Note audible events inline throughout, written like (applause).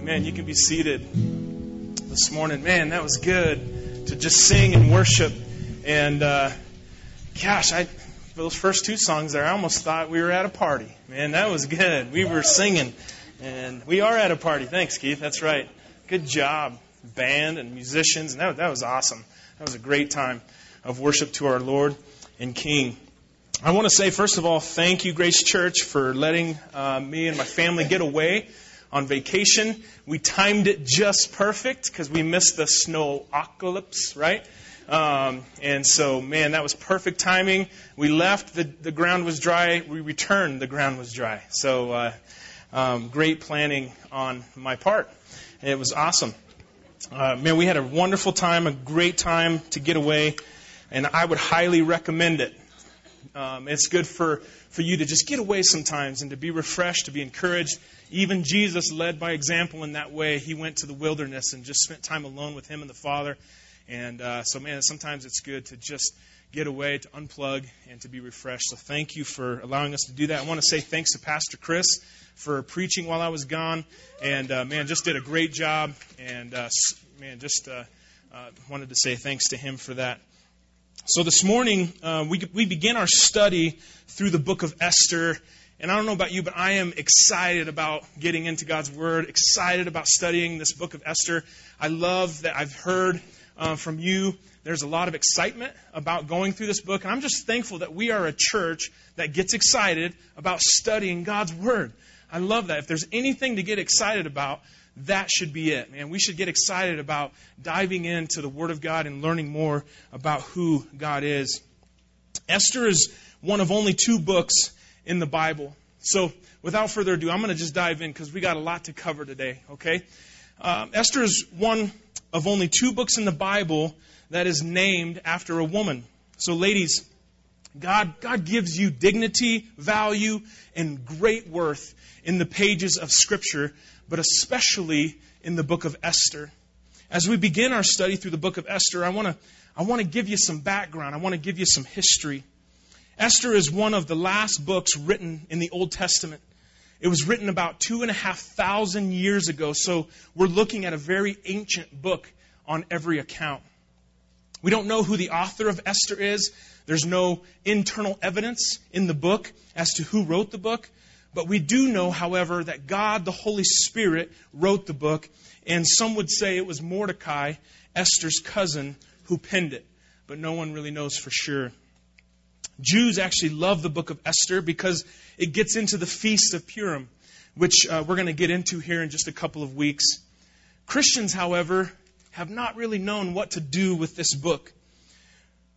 Amen. You can be seated this morning. Man, that was good to just sing and worship. And uh, gosh, I those first two songs there, I almost thought we were at a party. Man, that was good. We were singing, and we are at a party. Thanks, Keith. That's right. Good job, band and musicians. And that, that was awesome. That was a great time of worship to our Lord and King. I want to say, first of all, thank you, Grace Church, for letting uh, me and my family get away on vacation. We timed it just perfect because we missed the snow apocalypse, right? Um, and so, man, that was perfect timing. We left, the, the ground was dry. We returned, the ground was dry. So, uh, um, great planning on my part. It was awesome. Uh, man, we had a wonderful time, a great time to get away, and I would highly recommend it. Um, it's good for, for you to just get away sometimes and to be refreshed, to be encouraged. Even Jesus led by example in that way. He went to the wilderness and just spent time alone with him and the Father. And uh, so, man, sometimes it's good to just get away, to unplug, and to be refreshed. So, thank you for allowing us to do that. I want to say thanks to Pastor Chris for preaching while I was gone. And, uh, man, just did a great job. And, uh, man, just uh, uh, wanted to say thanks to him for that. So this morning, uh, we, we begin our study through the book of Esther. And I don't know about you, but I am excited about getting into God's Word, excited about studying this book of Esther. I love that I've heard uh, from you. There's a lot of excitement about going through this book. And I'm just thankful that we are a church that gets excited about studying God's Word. I love that. If there's anything to get excited about, that should be it, man. We should get excited about diving into the Word of God and learning more about who God is. Esther is one of only two books in the Bible. So, without further ado, I'm going to just dive in because we got a lot to cover today, okay? Um, Esther is one of only two books in the Bible that is named after a woman. So, ladies, God, God gives you dignity, value, and great worth in the pages of Scripture but especially in the book of Esther. As we begin our study through the book of Esther, I want to I want to give you some background. I want to give you some history. Esther is one of the last books written in the Old Testament. It was written about two and a half thousand years ago, so we're looking at a very ancient book on every account. We don't know who the author of Esther is. There's no internal evidence in the book as to who wrote the book. But we do know, however, that God, the Holy Spirit, wrote the book, and some would say it was Mordecai, Esther's cousin, who penned it. But no one really knows for sure. Jews actually love the book of Esther because it gets into the Feast of Purim, which uh, we're going to get into here in just a couple of weeks. Christians, however, have not really known what to do with this book.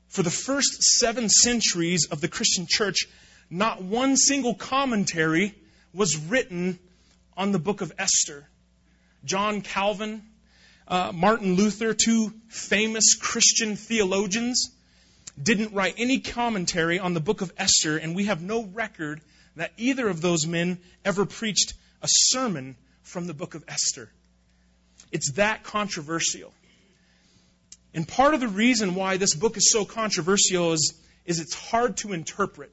For the first seven centuries of the Christian church, not one single commentary was written on the book of Esther. John Calvin, uh, Martin Luther, two famous Christian theologians, didn't write any commentary on the book of Esther, and we have no record that either of those men ever preached a sermon from the book of Esther. It's that controversial. And part of the reason why this book is so controversial is, is it's hard to interpret.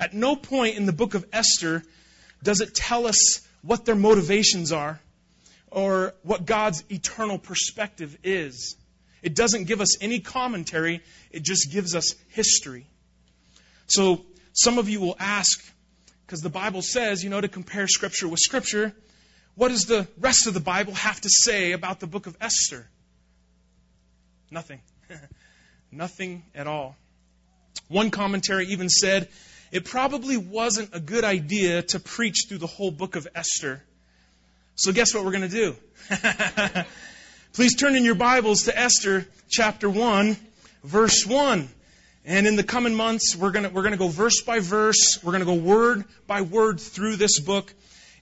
At no point in the book of Esther does it tell us what their motivations are or what God's eternal perspective is. It doesn't give us any commentary, it just gives us history. So some of you will ask, because the Bible says, you know, to compare Scripture with Scripture, what does the rest of the Bible have to say about the book of Esther? Nothing. (laughs) Nothing at all. One commentary even said it probably wasn't a good idea to preach through the whole book of Esther. So, guess what we're going to do? (laughs) Please turn in your Bibles to Esther chapter 1, verse 1. And in the coming months, we're going to, we're to go verse by verse. We're going to go word by word through this book.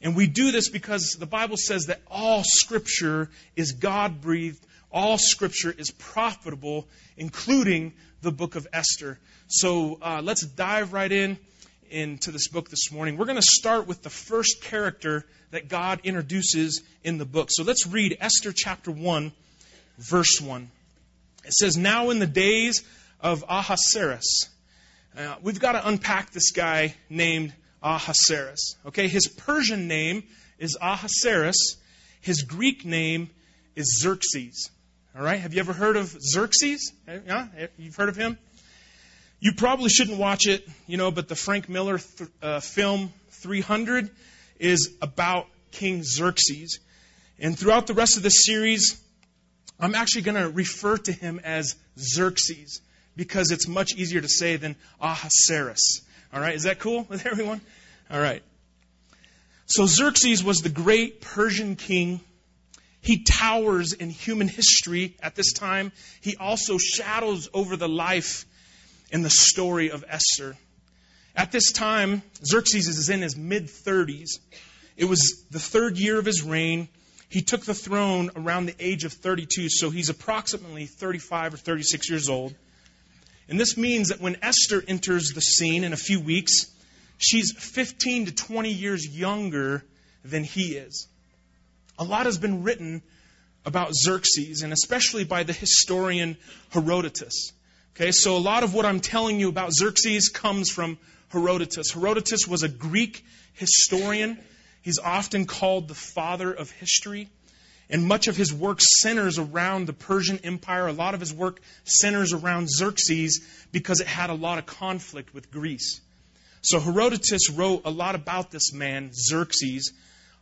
And we do this because the Bible says that all Scripture is God breathed, all Scripture is profitable, including the book of Esther. So uh, let's dive right in into this book this morning. We're going to start with the first character that God introduces in the book. So let's read Esther chapter 1, verse 1. It says, Now in the days of Ahasuerus, uh, we've got to unpack this guy named Ahasuerus. Okay, his Persian name is Ahasuerus, His Greek name is Xerxes. All right? Have you ever heard of Xerxes? Yeah? You've heard of him? You probably shouldn't watch it, you know, but the Frank Miller th- uh, film 300 is about King Xerxes. And throughout the rest of the series, I'm actually going to refer to him as Xerxes because it's much easier to say than Ahasuerus. All right, is that cool with everyone? All right. So Xerxes was the great Persian king. He towers in human history at this time. He also shadows over the life and the story of Esther. At this time, Xerxes is in his mid 30s. It was the third year of his reign. He took the throne around the age of 32, so he's approximately 35 or 36 years old. And this means that when Esther enters the scene in a few weeks, she's 15 to 20 years younger than he is. A lot has been written about Xerxes, and especially by the historian Herodotus. Okay, so a lot of what I'm telling you about Xerxes comes from Herodotus. Herodotus was a Greek historian. He's often called the father of history. And much of his work centers around the Persian Empire. A lot of his work centers around Xerxes because it had a lot of conflict with Greece. So Herodotus wrote a lot about this man, Xerxes,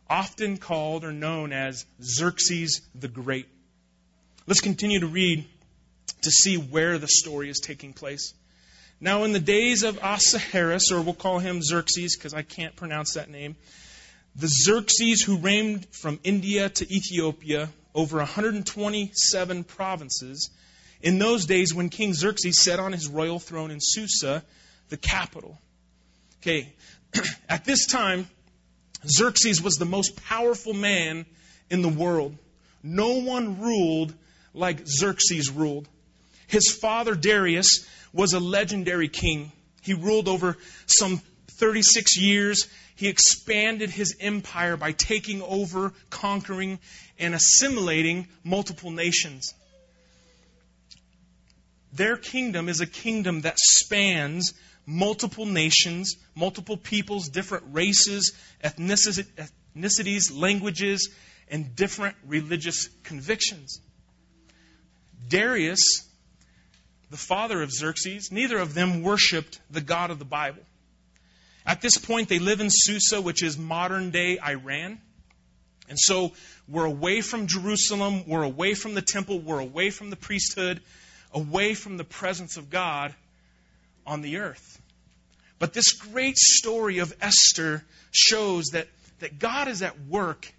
often called or known as Xerxes the Great. Let's continue to read to see where the story is taking place. Now, in the days of Ahasuerus, or we'll call him Xerxes because I can't pronounce that name, the Xerxes who reigned from India to Ethiopia over 127 provinces, in those days when King Xerxes sat on his royal throne in Susa, the capital. Okay, (clears throat) at this time, Xerxes was the most powerful man in the world. No one ruled like Xerxes ruled. His father Darius was a legendary king. He ruled over some 36 years. He expanded his empire by taking over, conquering, and assimilating multiple nations. Their kingdom is a kingdom that spans multiple nations, multiple peoples, different races, ethnicities, languages, and different religious convictions. Darius the father of Xerxes, neither of them worshiped the God of the Bible. At this point, they live in Susa, which is modern day Iran. And so we're away from Jerusalem, we're away from the temple, we're away from the priesthood, away from the presence of God on the earth. But this great story of Esther shows that, that God is at work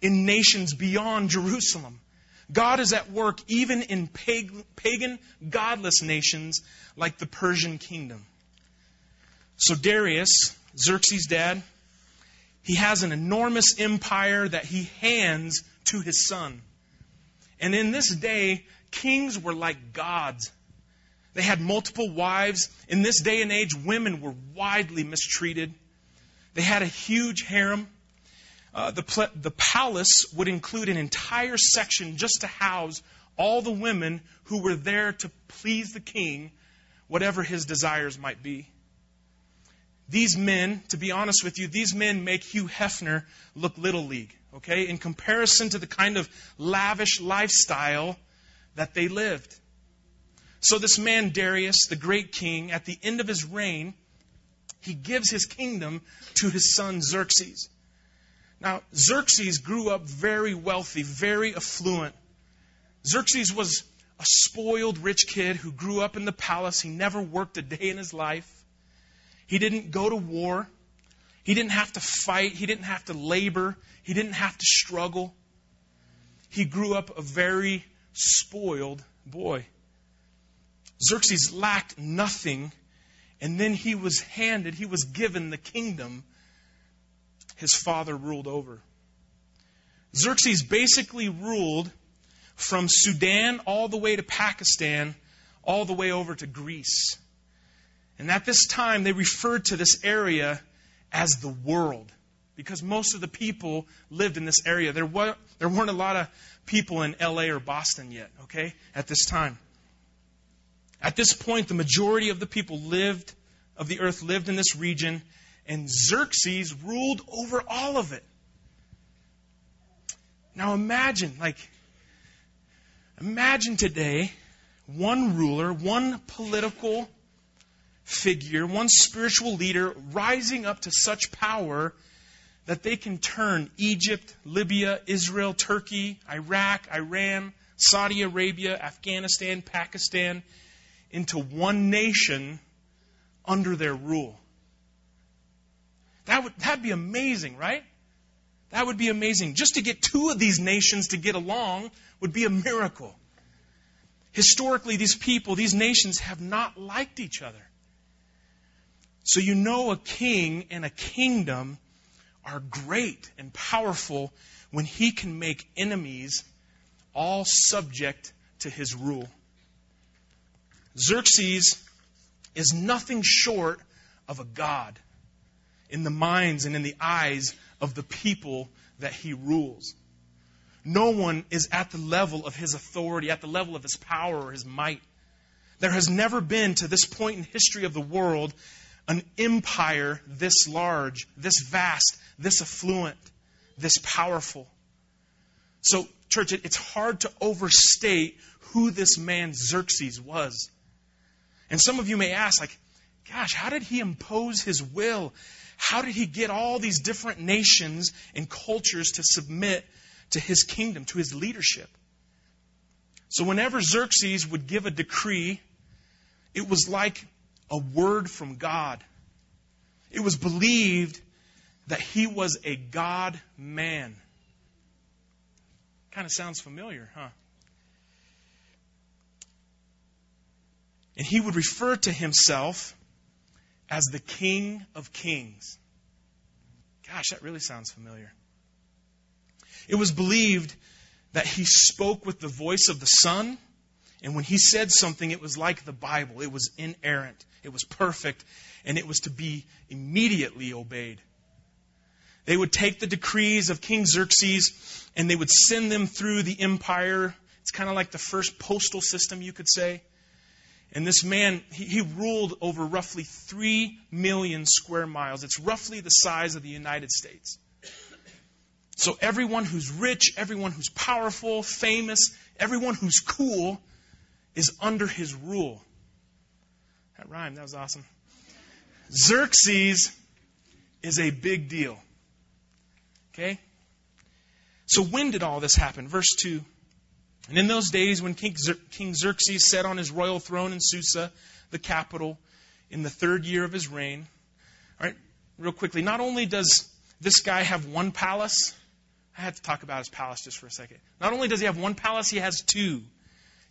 in nations beyond Jerusalem. God is at work even in pagan, godless nations like the Persian kingdom. So, Darius, Xerxes' dad, he has an enormous empire that he hands to his son. And in this day, kings were like gods. They had multiple wives. In this day and age, women were widely mistreated. They had a huge harem. Uh, the, pl- the palace would include an entire section just to house all the women who were there to please the king, whatever his desires might be. These men, to be honest with you, these men make Hugh Hefner look little league, okay, in comparison to the kind of lavish lifestyle that they lived. So, this man, Darius, the great king, at the end of his reign, he gives his kingdom to his son Xerxes. Now, Xerxes grew up very wealthy, very affluent. Xerxes was a spoiled rich kid who grew up in the palace. He never worked a day in his life. He didn't go to war. He didn't have to fight. He didn't have to labor. He didn't have to struggle. He grew up a very spoiled boy. Xerxes lacked nothing, and then he was handed, he was given the kingdom his father ruled over. Xerxes basically ruled from Sudan all the way to Pakistan, all the way over to Greece. And at this time, they referred to this area as the world because most of the people lived in this area. There, were, there weren't a lot of people in LA or Boston yet, okay, at this time. At this point, the majority of the people lived, of the earth lived in this region, and Xerxes ruled over all of it. Now imagine, like, imagine today one ruler, one political figure, one spiritual leader rising up to such power that they can turn Egypt, Libya, Israel, Turkey, Iraq, Iran, Saudi Arabia, Afghanistan, Pakistan into one nation under their rule. That would that'd be amazing, right? That would be amazing. Just to get two of these nations to get along would be a miracle. Historically, these people, these nations have not liked each other. So you know a king and a kingdom are great and powerful when he can make enemies all subject to his rule. Xerxes is nothing short of a god in the minds and in the eyes of the people that he rules. No one is at the level of his authority, at the level of his power or his might. There has never been, to this point in history of the world, an empire this large, this vast, this affluent, this powerful. So, church, it's hard to overstate who this man Xerxes was. And some of you may ask, like, gosh, how did he impose his will? How did he get all these different nations and cultures to submit to his kingdom, to his leadership? So, whenever Xerxes would give a decree, it was like a word from God. It was believed that he was a God man. Kind of sounds familiar, huh? And he would refer to himself as the King of Kings. Gosh, that really sounds familiar. It was believed that he spoke with the voice of the Son, and when he said something, it was like the Bible. It was inerrant, it was perfect, and it was to be immediately obeyed. They would take the decrees of King Xerxes and they would send them through the empire. It's kind of like the first postal system, you could say. And this man, he, he, ruled over roughly 3 million square miles. It's roughly the size of the United States. So everyone who's rich, everyone who's powerful, famous, everyone who's cool is under his rule. That rhymed. That was awesome. Xerxes is a big deal. Okay? So when did all this happen? Verse 2. And in those days, when King, Xerxes sat on his royal throne in Susa, the capital, in the third year of his reign, all right, real quickly, not only does this guy have one palace, I had to talk about his palace just for a second. Not only does he have one palace, he has two.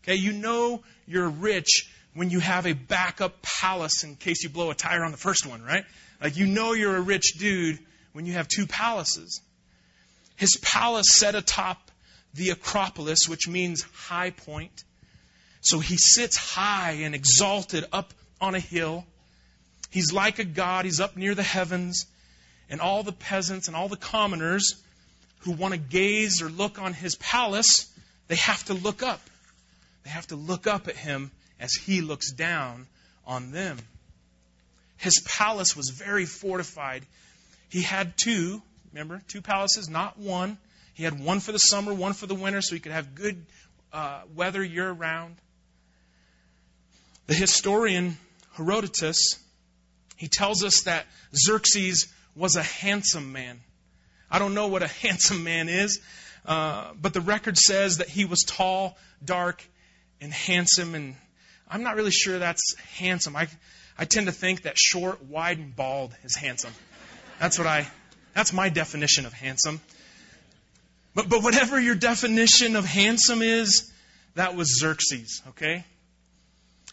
Okay, you know you're rich when you have a backup palace in case you blow a tire on the first one, right? Like you know you're a rich dude when you have two palaces. His palace set atop the Acropolis, which means high point. So he sits high and exalted up on a hill. He's like a god. He's up near the heavens. And all the peasants and all the commoners who want to gaze or look on his palace, they have to look up. They have to look up at him as he looks down on them. His palace was very fortified. He had two, remember, two palaces, not one. He had one for the summer, one for the winter, so he could have good uh, weather year round. The historian Herodotus, he tells us that Xerxes was a handsome man. I don't know what a (laughs) handsome man is, uh, but the record says that he was tall, dark, and handsome, and I'm not really sure that's handsome. I, I tend to think that short, wide, and bald is handsome. That's what I, that's my definition of handsome. But, but whatever your definition of handsome is, that was Xerxes, okay?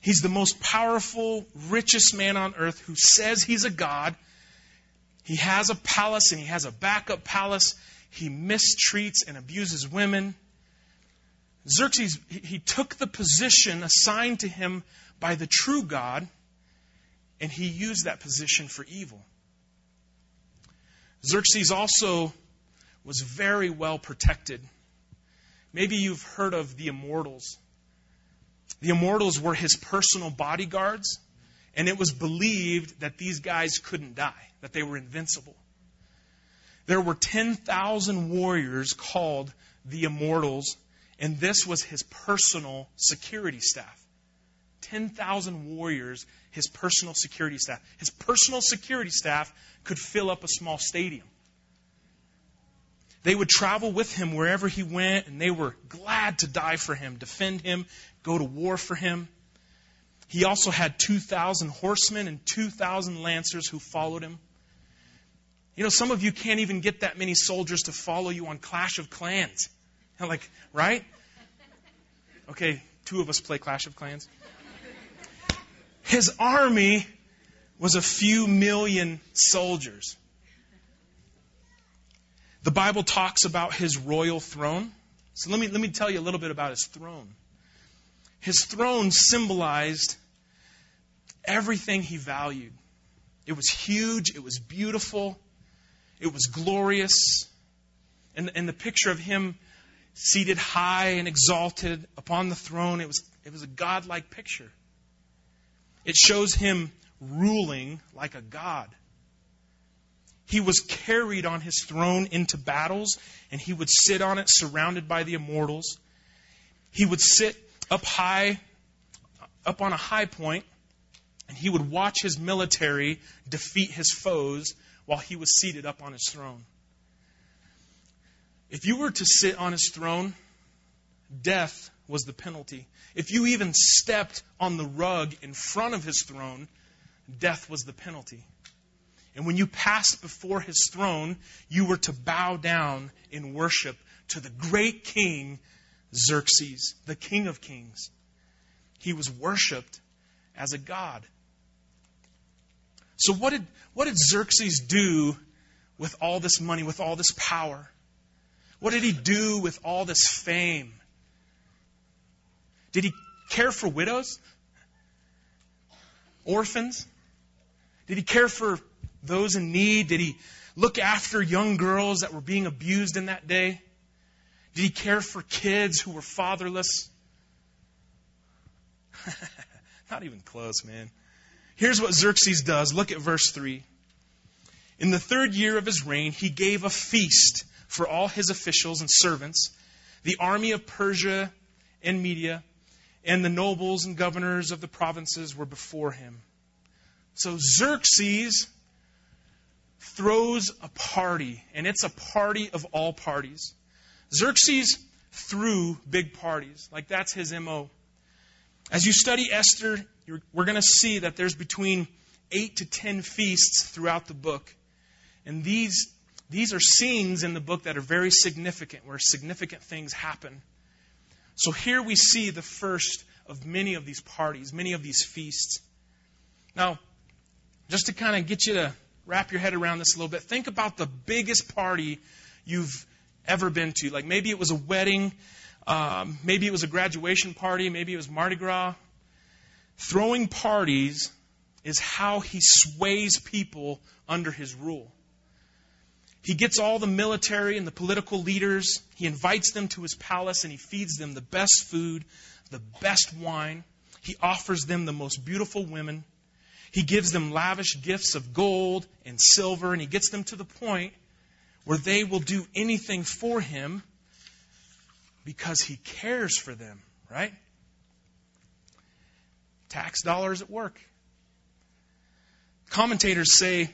He's the most powerful, richest man on earth who says he's a god. He has a palace and he has a backup palace. He mistreats and abuses women. Xerxes, he took the position assigned to him by the true God, and he used that position for evil. Xerxes also was very well protected. Maybe you've heard of the immortals. The immortals were his personal bodyguards, and it was believed that these guys couldn't die, that they were invincible. There were 10,000 warriors called the immortals, and this was his personal security staff. 10,000 warriors, his personal security staff. His personal security staff could fill up a small stadium. They would travel with him wherever he went, and they were glad to die for him, defend him, go to war for him. He also had 2,000 horsemen and 2,000 lancers who followed him. You know, some of you can't even get that many soldiers to follow you on Clash of Clans. (laughs) Like, right? Okay, two of us play Clash of Clans. His army was a few million soldiers. The Bible talks about his royal throne. So let me, let me tell you a little bit about his throne. His throne symbolized everything he valued. It was huge, it was beautiful, it was glorious. And, and the picture of him seated high and exalted upon the throne, it was, it was a godlike picture. It shows him ruling like a god. He was carried on his throne into battles, and he would sit on it surrounded by the immortals. He would sit up high, up on a high point, and he would watch his military defeat his foes while he was seated up on his throne. If you were to sit on his throne, death was the penalty. If you even stepped on the rug in front of his throne, death was the penalty. And when you passed before his throne, you were to bow down in worship to the great king Xerxes, the king of kings. He was worshiped as a god. So, what did, what did Xerxes do with all this money, with all this power? What did he do with all this fame? Did he care for widows? Orphans? Did he care for those in need? Did he look after young girls that were being abused in that day? Did he care for kids who were fatherless? (laughs) Not even close, man. Here's what Xerxes does. Look at verse 3. In the third year of his reign, he gave a feast for all his officials and servants, the army of Persia and Media, and the nobles and governors of the provinces were before him. So Xerxes throws a party, and it's a party of all parties. Xerxes threw big parties. Like that's his MO. As you study Esther, we're going to see that there's between eight to ten feasts throughout the book. And these, these are scenes in the book that are very significant, where significant things happen. So here we see the first of many of these parties, many of these feasts. Now, just to kind of get you to wrap your head around this a little bit, think about the biggest party you've ever been to. Like maybe it was a wedding, um, maybe it was a graduation party, maybe it was Mardi Gras. Throwing parties is how he sways people under his rule. He gets all the military and the political leaders, he invites them to his palace, and he feeds them the best food, the best wine. He offers them the most beautiful women. He gives them lavish gifts of gold and silver, and he gets them to the point where they will do anything for him because he cares for them, right? Tax dollars at work. Commentators say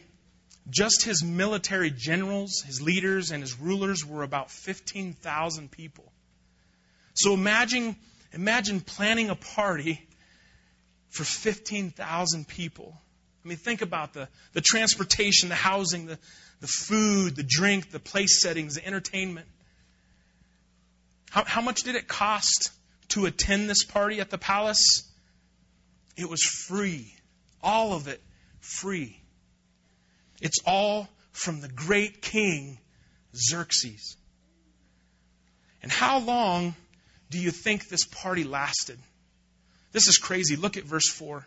just his military generals, his leaders, and his rulers were about 15,000 people. So imagine, imagine planning a party for 15,000 people. I mean, think about the, the transportation, the housing, the, the food, the drink, the place settings, the entertainment. How, how much did it cost to attend this party at the palace? It was free. All of it free. It's all from the great king Xerxes. And how long do you think this party lasted? This is crazy. Look at verse 4.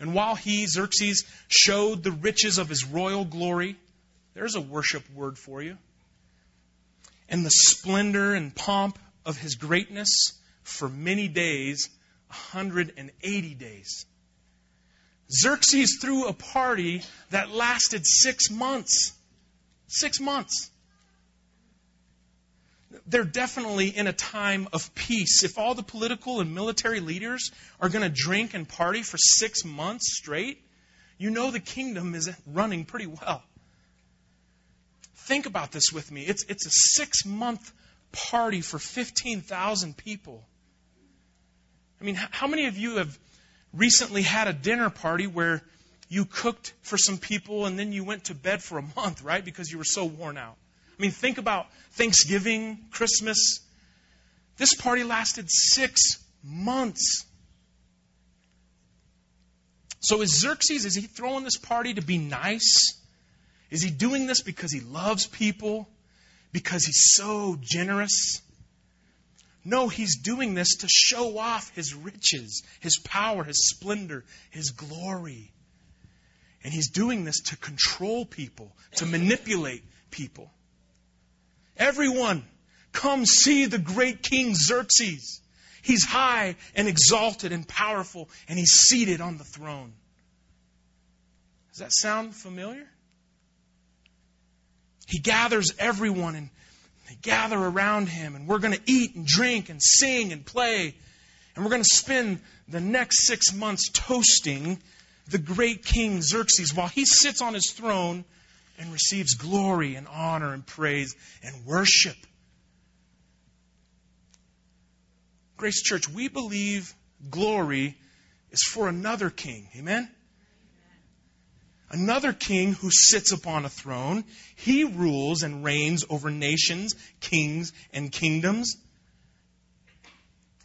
And while he, Xerxes, showed the riches of his royal glory, there's a worship word for you, and the splendor and pomp of his greatness for many days, 180 days. Xerxes threw a party that lasted six months. Six months. They're definitely in a time of peace. If all the political and military leaders are going to drink and party for six months straight, you know the kingdom is running pretty well. Think about this with me. It's, it's a six month party for 15,000 people. I mean, how many of you have recently had a dinner party where you cooked for some people and then you went to bed for a month, right? Because you were so worn out. I mean, think about Thanksgiving, Christmas. This party lasted six months. So is Xerxes, is he throwing this party to be nice? Is he doing this because he loves people? Because he's so generous? No, he's doing this to show off his riches, his power, his splendor, his glory. And he's doing this to control people, to manipulate people. Everyone, come see the great King Xerxes. He's high and exalted and powerful, and he's seated on the throne. Does that sound familiar? He gathers everyone and they gather around him, and we're going to eat and drink and sing and play. And we're going to spend the next six months toasting the great King Xerxes while he sits on his throne and receives glory and honor and praise and worship. Grace Church, we believe glory is for another king. Amen? Another king who sits upon a throne. He rules and reigns over nations, kings, and kingdoms.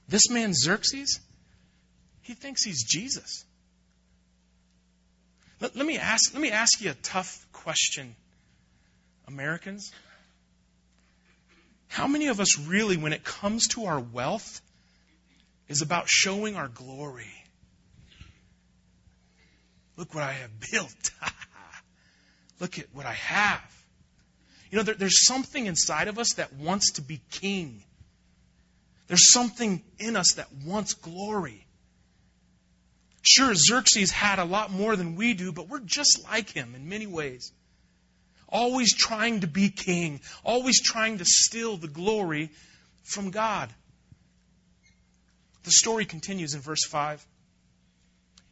This man, Xerxes, he thinks he's Jesus. Let, let, me ask, let me ask you a tough question, Americans. How many of us really, when it comes to our wealth, is about showing our glory? Look what I have built. (laughs) Look at what I have. You know, there, there's something inside of us that wants to be king. There's something in us that wants glory. Sure, Xerxes had a lot more than we do, but we're just like him in many ways. Always trying to be king, always trying to steal the glory from God. The story continues in verse 5.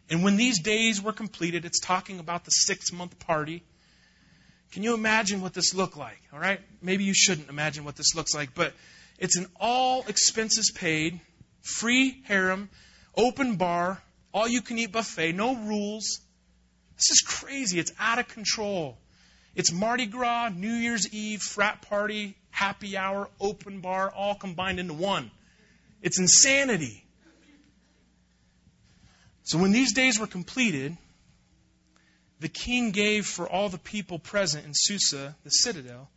And when these days were completed, it's talking about the six month party. Can you imagine what this looked like? All right? Maybe you shouldn't imagine what this looks like, but it's an all expenses paid, free harem, open bar, all you can eat buffet, no rules. This is crazy. It's out of control. It's Mardi Gras, New Year's Eve, frat party, happy hour, open bar, all combined into one. It's insanity. So when these days were completed, the king gave for all the people present in Susa, the citadel,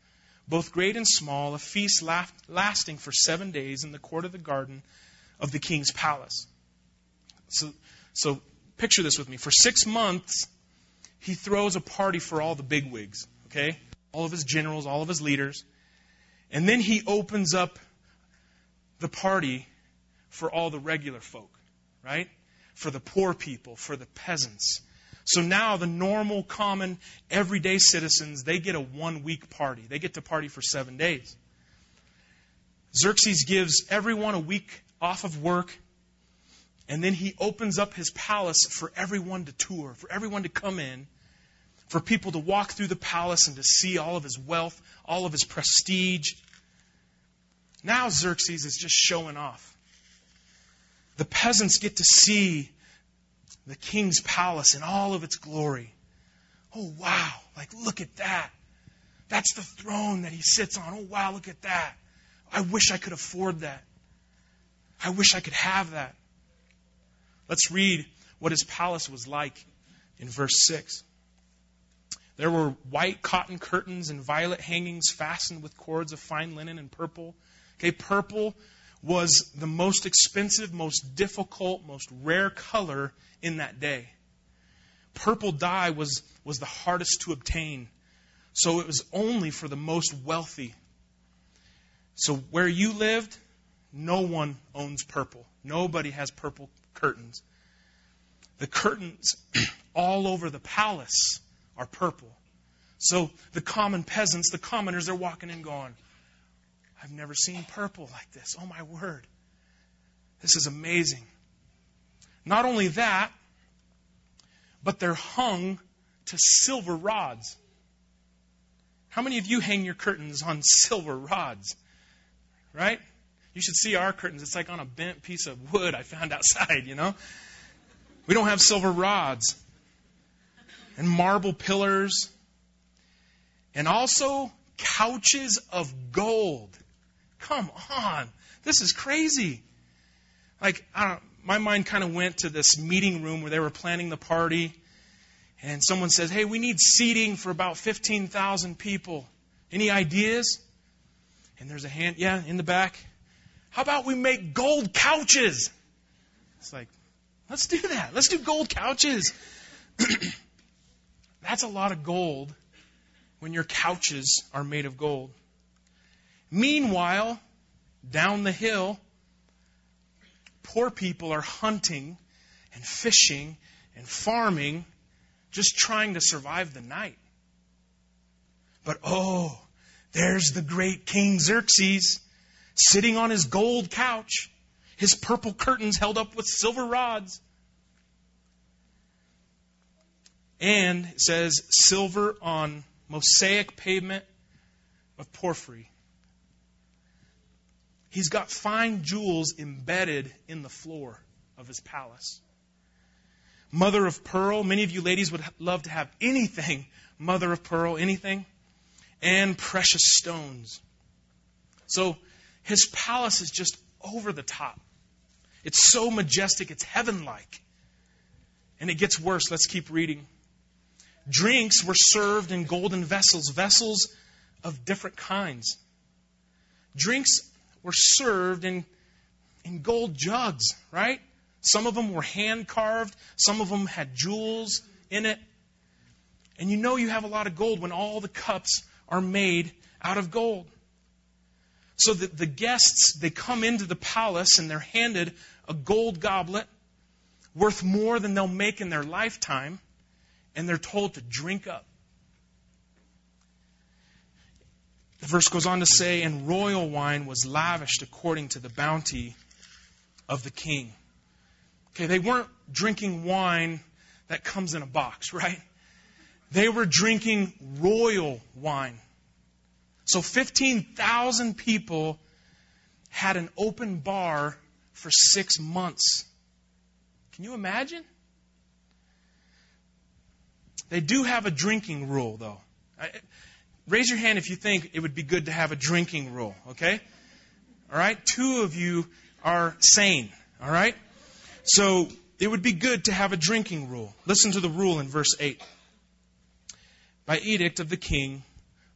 both great and small, a feast lasting for seven days in the court of the garden of the king's palace. So, so picture this with me. For six months, he throws a party for all the bigwigs, okay? All of his generals, all of his leaders. And then he opens up the party for all the regular folk, right? for the poor people, for the peasants. So now the normal, common, everyday citizens, they get a one week party. They get to party for seven days. Xerxes gives everyone a week off of work, and then he opens up his palace for everyone to tour, for everyone to come in, for people to walk through the palace and to see all of his wealth, all of his prestige. Now Xerxes is just showing off the peasants get to see the king's palace in all of its glory. Oh, wow. Like, look at that. That's the throne that he sits on. Oh, wow, look at that. I wish I could afford that. I wish I could have that. Let's read what his palace was like in verse 6. There were white cotton curtains and violet hangings fastened with cords of fine linen and purple. Okay, purple was the most expensive, most difficult, most rare color in that day. Purple dye was, was the hardest to obtain, so it was only for the most wealthy. So where you lived, no one owns purple. Nobody has purple curtains. The curtains (clears throat) all over the palace are purple. So the common peasants, the commoners, they're walking in going, I've never seen purple like this. Oh, my word. This is amazing. Not only that, but they're hung to silver rods. How many of you hang your curtains on silver rods? Right? You should see our curtains. It's like on a bent piece of wood I found outside, you know? We don't have silver rods. And marble pillars. And also couches of gold. Come on. This is crazy. Like, I don't my mind kind of went to this meeting room where they were planning the party. And someone says, Hey, we need seating for about 15,000 people. Any ideas? And there's a hand, yeah, in the back. How about we make gold couches? It's like, let's do that. Let's do gold couches. (clears throat) That's a lot of gold when your couches are made of gold. Meanwhile, down the hill, poor people are hunting and fishing and farming, just trying to survive the night. But oh, there's the great King Xerxes sitting on his gold couch, his purple curtains held up with silver rods. And it says silver on mosaic pavement of porphyry. He's got fine jewels embedded in the floor of his palace. Mother of pearl. Many of you ladies would love to have anything mother of pearl, anything. And precious stones. So his palace is just over the top. It's so majestic, it's heaven like. And it gets worse. Let's keep reading. Drinks were served in golden vessels, vessels of different kinds. Drinks were served in, in gold jugs, right? Some of them were hand carved, some of them had jewels in it. And you know you have a lot of gold when all the cups are made out of gold. So that the guests, they come into the palace and they're handed a gold goblet worth more than they'll make in their lifetime, and they're told to drink up. The verse goes on to say, and royal wine was lavished according to the bounty of the king. Okay, they weren't drinking wine that comes in a box, (laughs) right? They were drinking royal wine. So 15,000 people had an open bar for six months. Can you imagine? They do have a drinking rule, though. Raise your hand if you think it would be good to have a drinking rule, okay? All right? Two of you are sane, all right? So it would be good to have a drinking rule. Listen to the rule in verse 8. By edict of the king,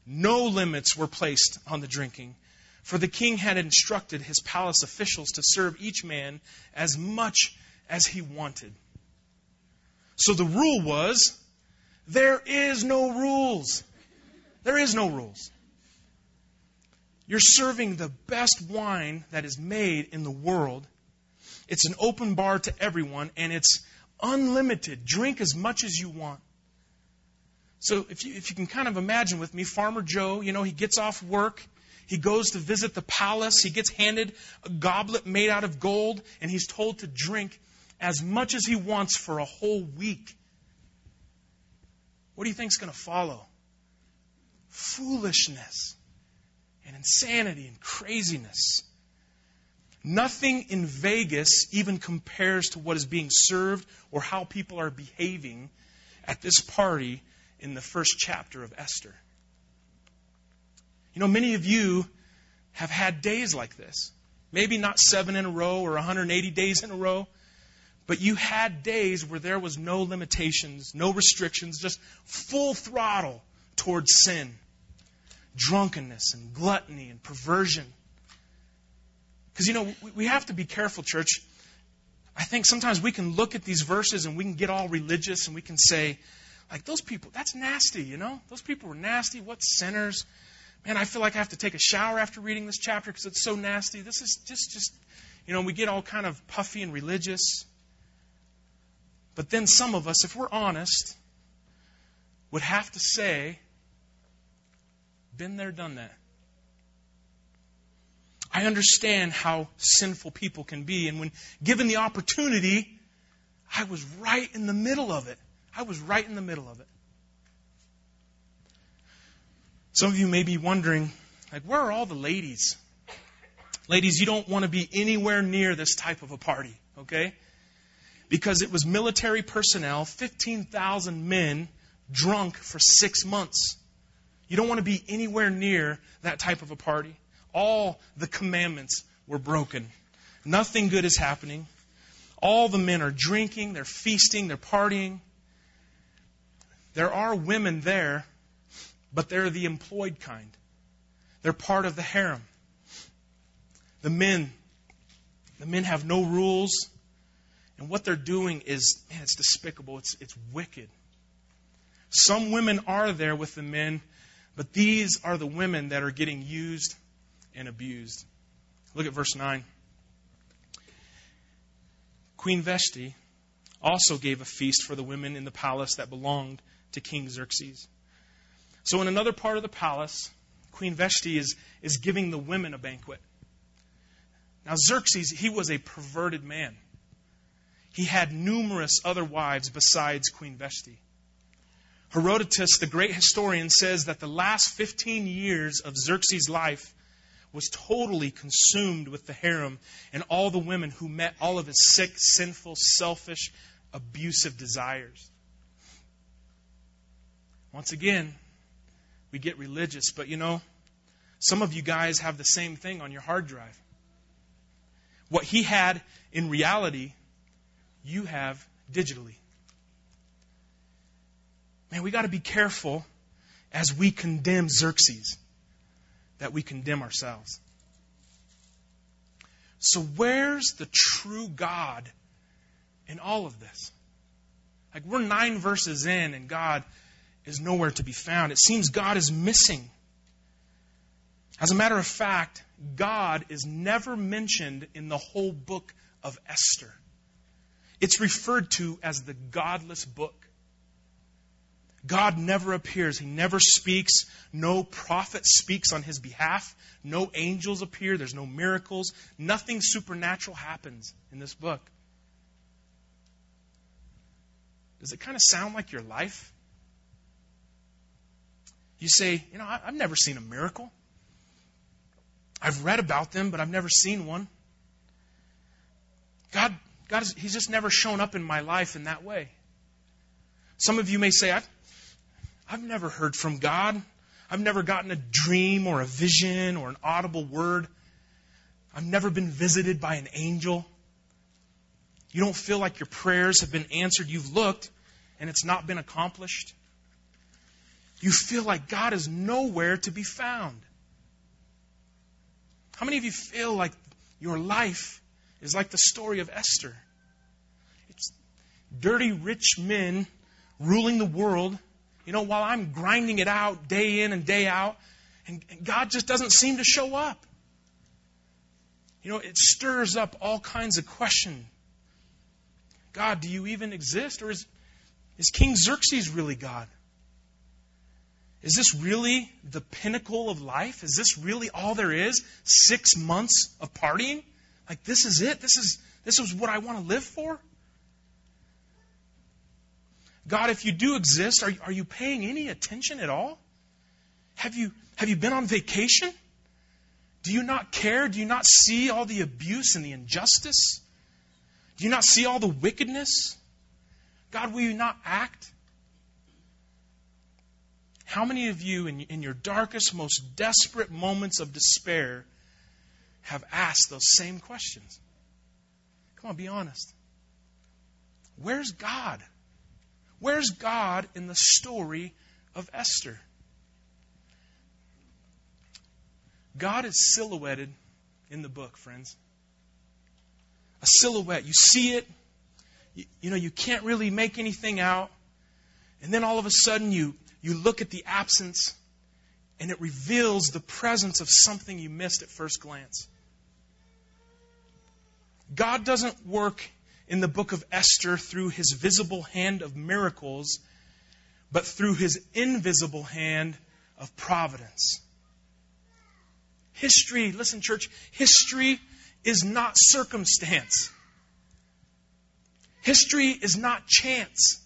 no limits were placed on the drinking, for the king had instructed his palace officials to serve each man as much as he wanted. So the rule was there is no rules. There is no rules. You're serving the best wine that is made in the world. It's an open bar to everyone, and it's unlimited. Drink as much as you want. So if you, if you can kind of imagine with me, Farmer Joe, you know, he gets off work. He goes to visit the palace. He gets handed a goblet made out of gold, and he's told to drink as much as he wants for a whole week. What do you think is going to follow? foolishness and insanity and craziness. Nothing in Vegas even compares to what is being served or how people are behaving at this party in the first chapter of Esther. You know, many of you have had days like this. Maybe not seven in a row or 180 days in a row, but you had days where there was no limitations, no restrictions, just full throttle towards sin drunkenness and gluttony and perversion. Because, you know, we have to be careful, church. I think sometimes we can look at these verses and we can get all religious and we can say, like, those people, that's nasty, you know? Those people were nasty. What sinners? Man, I feel like I have to take a shower after reading this chapter because it's so nasty. This is just, just, you know, we get all kind of puffy and religious. But then some of us, if we're honest, would have to say, been there, done that. I understand how sinful people can be. And when given the opportunity, I was right in the middle of it. I was right in the middle of it. Some of you may be wondering, like, where are all the ladies? Ladies, you don't want to be anywhere near this type of a party, okay? Because it was military personnel, 15,000 men drunk for six months. You don't want to be anywhere near that type of a party. All the commandments were broken. Nothing good is happening. All the men are drinking, they're feasting, they're partying. There are women there, but they're the employed kind. They're part of the harem. The men, the men have no rules, and what they're doing is, man, it's despicable. It's, it's wicked. Some women are there with the men, but these are the women that are getting used and abused. Look at verse 9. Queen Vashti also gave a feast for the women in the palace that belonged to King Xerxes. So, in another part of the palace, Queen Vashti is, is giving the women a banquet. Now, Xerxes, he was a perverted man. He had numerous other wives besides Queen Vashti. Herodotus, the great historian, says that the last 15 years of Xerxes' life was totally consumed with the harem and all the women who met all of his sick, sinful, selfish, abusive desires. Once again, we get religious, but you know, some of you guys have the same thing on your hard drive. What he had in reality, you have digitally. Man, we got to be careful as we condemn Xerxes that we condemn ourselves. So, where's the true God in all of this? Like, we're nine verses in, and God is nowhere to be found. It seems God is missing. As a matter of fact, God is never mentioned in the whole book of Esther. It's referred to as the godless book. God never appears. He never speaks. No prophet speaks on his behalf. No angels appear. There's no miracles. Nothing supernatural happens in this book. Does it kind of sound like your life? You say, you know, I've never seen a miracle. I've read about them, but I've never seen one. God, God, is, He's just never shown up in my life in that way. Some of you may say, I've, I've never heard from God. I've never gotten a dream or a vision or an audible word. I've never been visited by an angel. You don't feel like your prayers have been answered. You've looked and it's not been accomplished. You feel like God is nowhere to be found. How many of you feel like your life is like the story of Esther? It's dirty rich men ruling the world you know, while I'm grinding it out day in and day out, and, and God just doesn't seem to show up. You know, it stirs up all kinds of questions. God, do you even exist? Or is, is King Xerxes really God? Is this really the pinnacle of life? Is this really all there is? Six months of partying? Like this is it? This is this is what I want to live for? God, if you do exist, are, are you paying any attention at all? Have you, have you been on vacation? Do you not care? Do you not see all the abuse and the injustice? Do you not see all the wickedness? God, will you not act? How many of you, in, in your darkest, most desperate moments of despair, have asked those same questions? Come on, be honest. Where's God? Where's God in the story of Esther? God is silhouetted in the book, friends. A silhouette. You see it, you, you, know, you can't really make anything out. And then all of a sudden you, you look at the absence and it reveals the presence of something you missed at first glance. God doesn't work in the book of Esther through his visible hand of miracles, but through his invisible hand of providence. History, listen, church, history is not circumstance. History is not chance.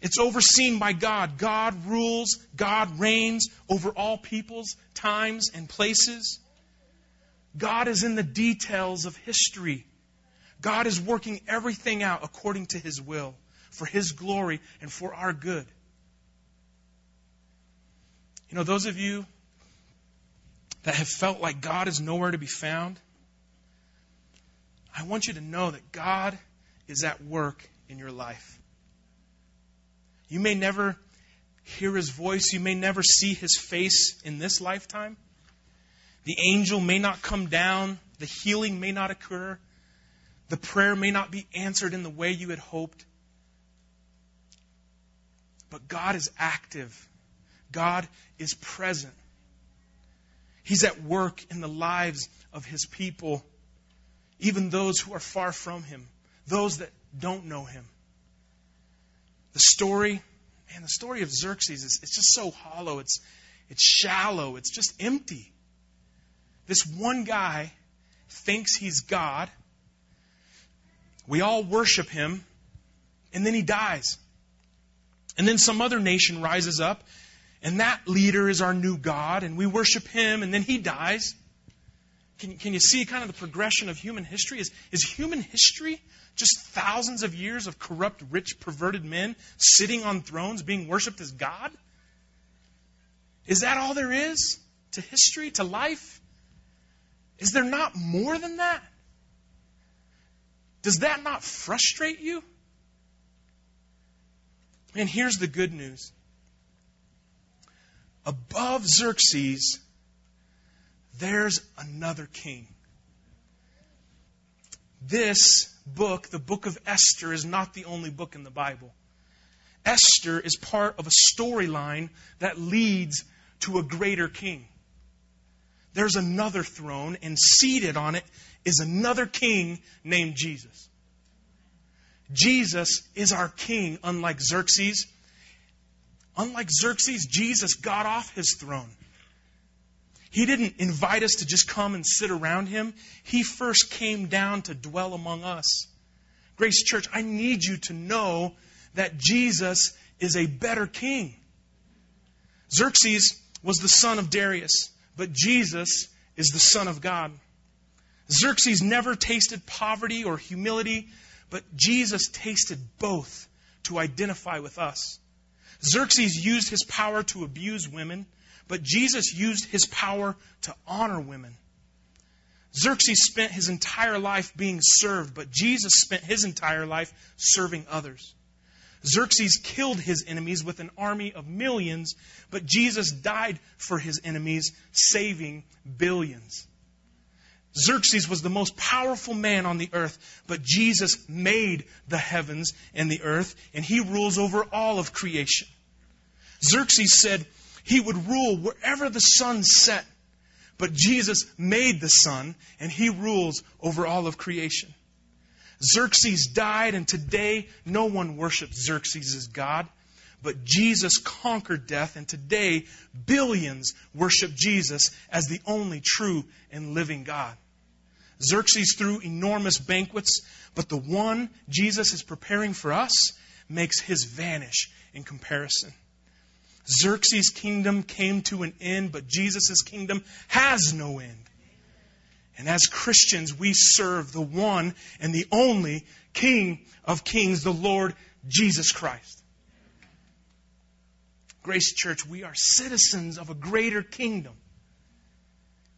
It's overseen by God. God rules, God reigns over all peoples, times, and places. God is in the details of history. God is working everything out according to His will, for His glory, and for our good. You know, those of you that have felt like God is nowhere to be found, I want you to know that God is at work in your life. You may never hear his voice, you may never see his face in this lifetime. The angel may not come down, the healing may not occur, the prayer may not be answered in the way you had hoped. But God is active. God is present. He's at work in the lives of his people, even those who are far from him, those that don't know him. The story, man, the story of Xerxes is it's just so hollow. It's it's shallow. It's just empty. This one guy thinks he's God. We all worship him, and then he dies. And then some other nation rises up and that leader is our new God, and we worship him, and then he dies. Can, can you see kind of the progression of human history? Is, is human history just thousands of years of corrupt, rich, perverted men sitting on thrones being worshiped as God? Is that all there is to history, to life? Is there not more than that? Does that not frustrate you? And here's the good news above Xerxes, there's another king. This book, the book of Esther, is not the only book in the Bible. Esther is part of a storyline that leads to a greater king. There's another throne, and seated on it is another king named Jesus. Jesus is our king, unlike Xerxes. Unlike Xerxes, Jesus got off his throne. He didn't invite us to just come and sit around him. He first came down to dwell among us. Grace Church, I need you to know that Jesus is a better king. Xerxes was the son of Darius, but Jesus is the son of God. Xerxes never tasted poverty or humility, but Jesus tasted both to identify with us. Xerxes used his power to abuse women, but Jesus used his power to honor women. Xerxes spent his entire life being served, but Jesus spent his entire life serving others. Xerxes killed his enemies with an army of millions, but Jesus died for his enemies, saving billions. Xerxes was the most powerful man on the earth, but Jesus made the heavens and the earth, and he rules over all of creation. Xerxes said he would rule wherever the sun set, but Jesus made the sun, and he rules over all of creation. Xerxes died, and today no one worships Xerxes as God. But Jesus conquered death, and today billions worship Jesus as the only true and living God. Xerxes threw enormous banquets, but the one Jesus is preparing for us makes his vanish in comparison. Xerxes' kingdom came to an end, but Jesus' kingdom has no end. And as Christians, we serve the one and the only King of kings, the Lord Jesus Christ. Grace Church, we are citizens of a greater kingdom.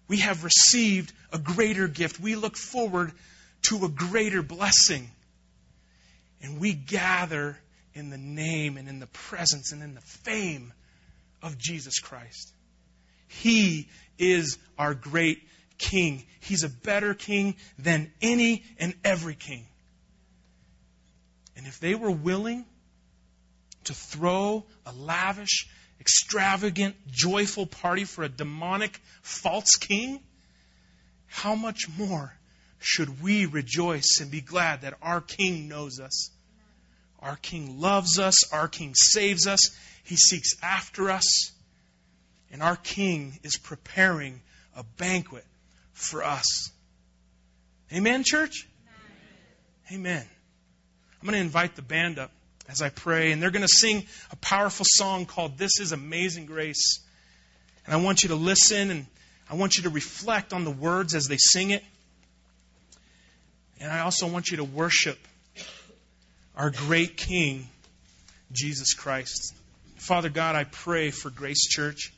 We have received a greater gift. We look forward to a greater blessing. And we gather in the name and in the presence and in the fame of Jesus Christ. He is our great king. He's a better king than any and every king. And if they were willing to throw a lavish, extravagant, joyful party for a demonic, false king, how much more should we rejoice and be glad that our king knows us? Our king loves us, our king saves us, he seeks after us, and our king is preparing a banquet for us. Amen, church? Amen. I'm going to invite the band up as I pray, and they're going to sing a powerful song called This is Amazing Grace. And I want you to listen and I want you to reflect on the words as they sing it. And I also want you to worship our great King, Jesus Christ. Father God, I pray for Grace Church.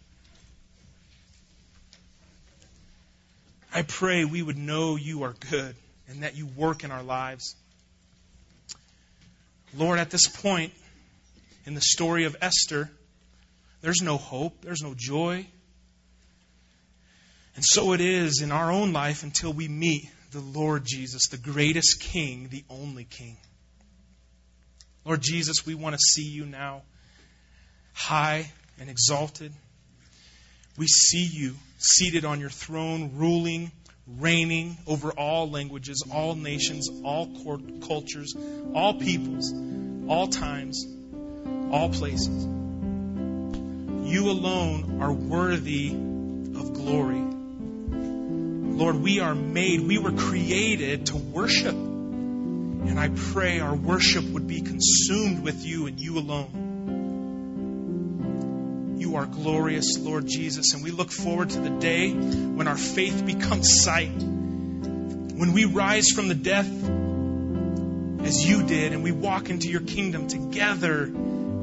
I pray we would know you are good and that you work in our lives. Lord, at this point in the story of Esther, there's no hope, there's no joy. And so it is in our own life until we meet the Lord Jesus, the greatest King, the only King. Lord Jesus, we want to see you now high and exalted. We see you seated on your throne, ruling, reigning over all languages, all nations, all cultures, all peoples, all times, all places. You alone are worthy of glory. Lord, we are made, we were created to worship. And I pray our worship would be consumed with you and you alone. You are glorious, Lord Jesus, and we look forward to the day when our faith becomes sight. When we rise from the death as you did and we walk into your kingdom together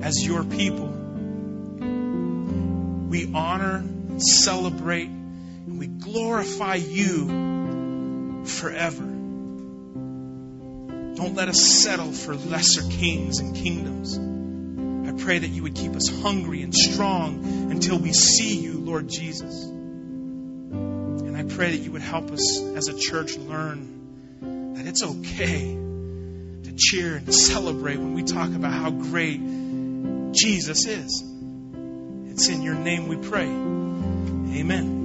as your people. We honor, celebrate, and we glorify you forever. Don't let us settle for lesser kings and kingdoms I pray that you would keep us hungry and strong until we see you, Lord Jesus. And I pray that you would help us as a church learn that it's okay to cheer and to celebrate when we talk about how great Jesus is. It's in your name we pray. Amen.